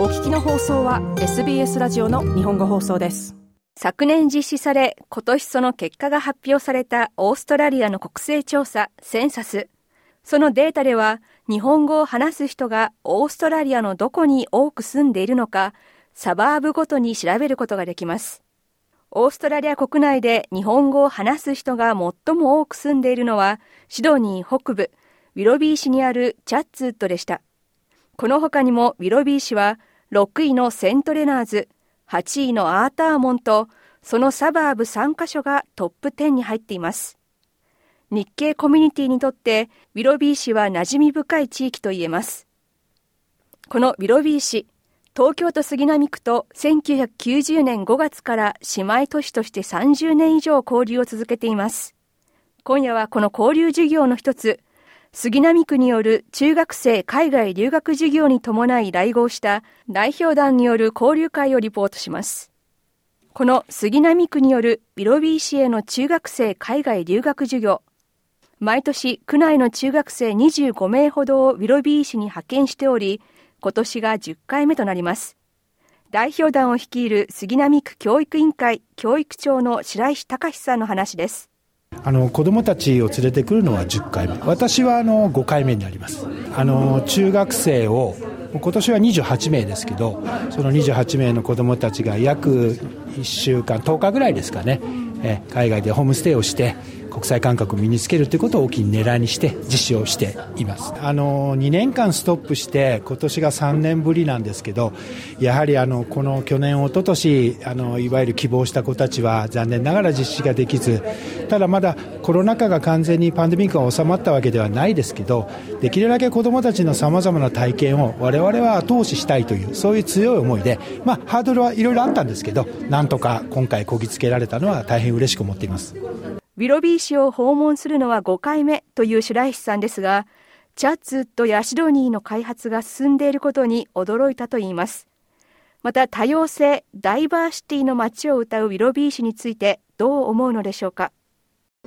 お聞きの放送は SBS ラジオの日本語放送です。昨年実施され今年その結果が発表されたオーストラリアの国勢調査センサス。そのデータでは日本語を話す人がオーストラリアのどこに多く住んでいるのかサバーブごとに調べることができます。オーストラリア国内で日本語を話す人が最も多く住んでいるのはシドニー北部ウィロビー市にあるチャッツウッドでした。この他にもウィロビー市は6位のセントレナーズ8位のアーターモンとそのサバーブ3カ所がトップ10に入っています日系コミュニティにとってウィロビー市は馴染み深い地域と言えますこのウィロビー市東京都杉並区と1990年5月から姉妹都市として30年以上交流を続けています。今夜はこの交流事業の一つ、杉並区による中学生海外留学事業に伴い来合した代表団による交流会をリポートします。この杉並区によるビロビー市への中学生海外留学授業、毎年区内の中学生25名ほどをウィロビー市に派遣しており、今年が10回目となります。代表団を率いる杉並区教育委員会教育長の白石隆さんの話です。あの子供たちを連れてくるのは10回目。私はあの5回目になります。あの中学生を今年は28名ですけどその28名の子供たちが約1週間10日ぐらいですかね。海外でホームステイをして国際感覚を身につけるということを大きい狙いにして実施をしていますあの2年間ストップして今年が3年ぶりなんですけどやはりあのこの去年、おととしあのいわゆる希望した子たちは残念ながら実施ができずただまだコロナ禍が完全にパンデミックが収まったわけではないですけどできるだけ子どもたちのさまざまな体験を我々は後押ししたいというそういう強い思いで、まあ、ハードルはいろいろあったんですけどなんとか今回こぎつけられたのは大変嬉しく思っています。ウィロビー市を訪問するのは5回目という白石さんですが、チャッツとヤシドニーの開発が進んでいることに驚いたといいます。また多様性、ダイバーシティの街を歌うウィロビー市についてどう思うのでしょうか。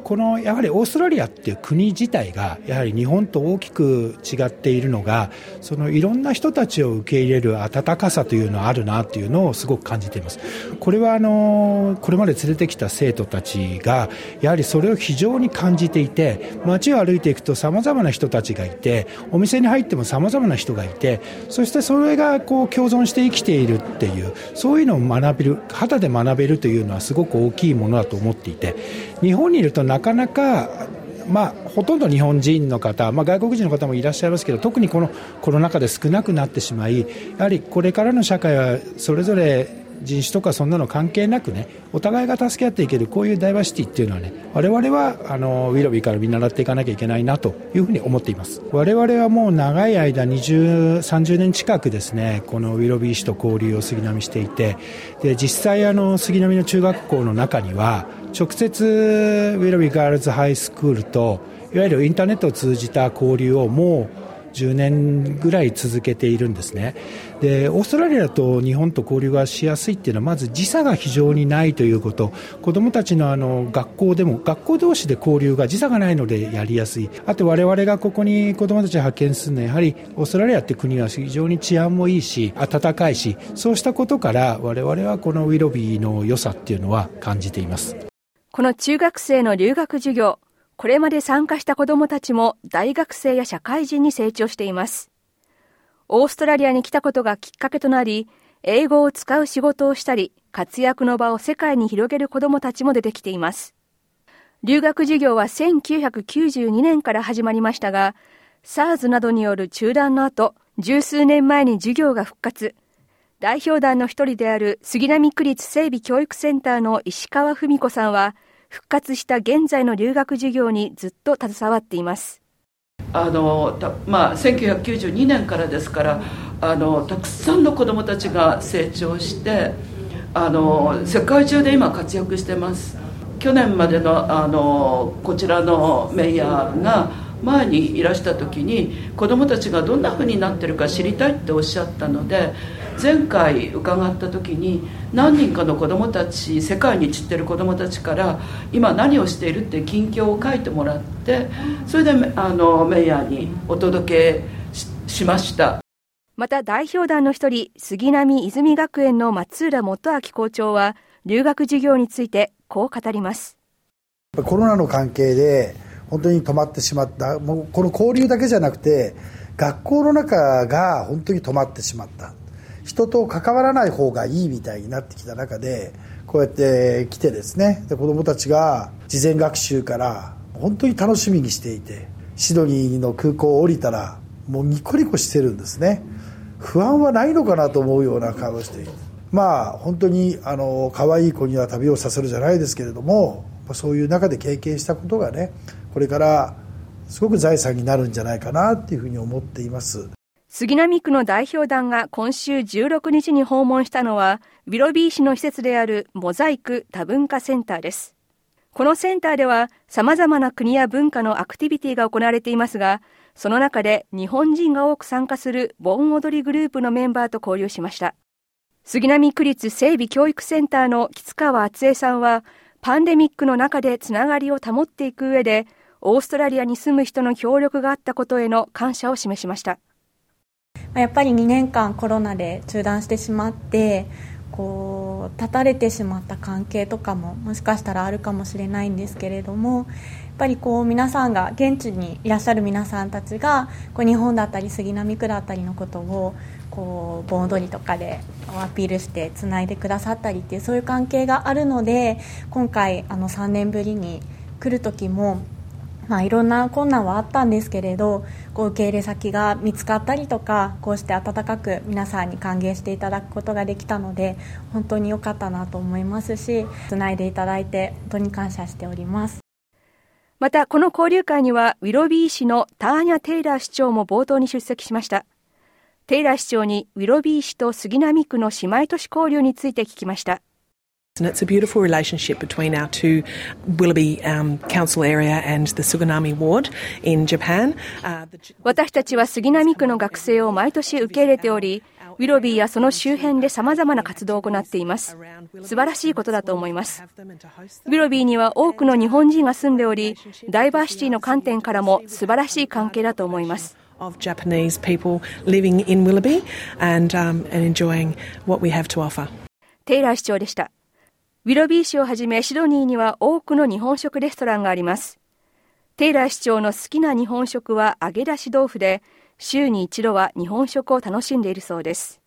このやはりオーストラリアっていう国自体がやはり日本と大きく違っているのがそのいろんな人たちを受け入れる温かさというのはあるなというのをすごく感じています。これはあのこれまで連れてきた生徒たちがやはりそれを非常に感じていて街を歩いていくとさまざまな人たちがいてお店に入ってもさまざまな人がいてそしてそれがこう共存して生きているっていうそういうのを学べる肌で学べるというのはすごく大きいものだと思っていて日本にいるとなかなかまあ、ほとんど日本人の方、まあ、外国人の方もいらっしゃいますけど特にこのコロナ禍で少なくなってしまいやはりこれからの社会はそれぞれ人種とかそんなの関係なくねお互いが助け合っていけるこういうダイバーシティっていうのはね我々はあのウィロビーから見習っていかなきゃいけないなというふうに思っています。我々はもう長い間20、30年近くですねこのウィロビー市と交流を杉並していてで実際あの杉並の中学校の中には直接ウィロビーガールズハイスクールといわゆるインターネットを通じた交流をもう10年ぐらい続けているんですね。でオーストラリアと日本と交流がしやすいっていうのはまず時差が非常にないということ。子どもたちのあの学校でも学校同士で交流が時差がないのでやりやすい。あと我々がここに子どもたちを派遣するのはやはりオーストラリアって国は非常に治安もいいし暖かいしそうしたことから我々はこのウィロビーの良さっていうのは感じています。この中学生の留学授業これまで参加した子どもたちも大学生や社会人に成長しています。オーストラリアに来たことがきっかけとなり、英語を使う仕事をしたり、活躍の場を世界に広げる子どもたちも出てきています。留学授業は1992年から始まりましたが、SARS などによる中断の後、十数年前に授業が復活。代表団の一人である杉並区立整備教育センターの石川文子さんは、復活した現在の留学授業にずっと携わっています。あのまあ、1992年からですからあのたくさんの子どもたちが成長してあの世界中で今活躍してます。去年までのあのこちらのメイヤーが前にいらした時に子どもたちがどんなふうになってるか知りたいっておっしゃったので前回伺った時に何人かの子どもたち世界に散ってる子どもたちから今何をしているって近況を書いてもらってそれであのメイヤーにお届けしましたまた代表団の一人、杉並泉学園の松浦元明校長は、留学授業についてこう語ります。コロナの関係で本当に止まってしまった、もうこの交流だけじゃなくて、学校の中が本当に止まってしまった。人と関わらない方がいいみたいになってきた中で、こうやって来てですね、で子供たちが事前学習から本当に楽しみにしていて、シドニーの空港を降りたら、もうニコニコしてるんですね。不安はないのかなと思うような顔をしている。まあ本当にあの可愛い子には旅をさせるじゃないですけれどもそういう中で経験したことがねこれからすごく財産になるんじゃないかなっていうふうに思っています。杉並区の代表団が今週16日に訪問したのはウィロビー市の施設であるモザイク多文化センターです。このセンターでは様々な国や文化のアクティビティが行われていますがその中で日本人が多く参加する盆踊りグループのメンバーと交流しました。杉並区立整備教育センターの吉川敦恵さんは、パンデミックの中でつながりを保っていく上で、オーストラリアに住む人の協力があったことへの感謝を示しました。やっぱり2年間コロナで中断してしまって、こう、断たれてしまった関係とかももしかしたらあるかもしれないんですけれども、やっぱりこう皆さんが現地にいらっしゃる皆さんたちがこう日本だったり杉並区だったりのことをこう盆踊りとかでアピールしてつないでくださったりっていうそういう関係があるので今回あの3年ぶりに来る時もまあ、いろんな困難はあったんですけれどこう受け入れ先が見つかったりとかこうして温かく皆さんに歓迎していただくことができたので本当に良かったなと思いますしつないでいただいて本当に感謝しておりますまたこの交流会にはウィロビー市のターニャ・テイラー市長も冒頭に出席しましたテイラー市長にウィロビー市と杉並区の姉妹都市交流について聞きました。And it's a beautiful relationship between our two Willoughby um, council area and the Suganami ward in Japan. Uh, 私たちは杉並区の学生を毎年受け入れており、ウィロビーやその周辺で様々な活動を行っています。素晴らしいことだと思います。ウィロビーには多くの日本人が住んでおり、ダイバーシティの観点からも素晴らしい関係だと思います。of Japanese people living in Willoughby and, um, and enjoying what we have to offer. テイラー市長でした。ウィロビー市をはじめシドニーには多くの日本食レストランがあります。テイラー市長の好きな日本食は揚げ出し豆腐で、週に一度は日本食を楽しんでいるそうです。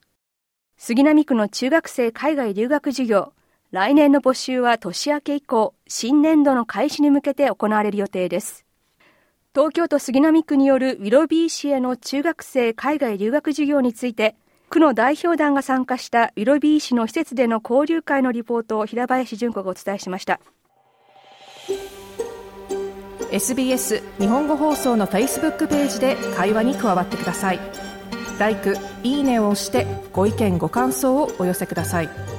杉並区の中学生海外留学授業、来年の募集は年明け以降、新年度の開始に向けて行われる予定です。東京都杉並区によるウィロビー市への中学生海外留学授業について、区の代表団が参加したウィロビー市の施設での交流会のリポートを平林純子がお伝えしました。SBS 日本語放送の Facebook ページで会話に加わってください。l i いいねを押してご意見ご感想をお寄せください。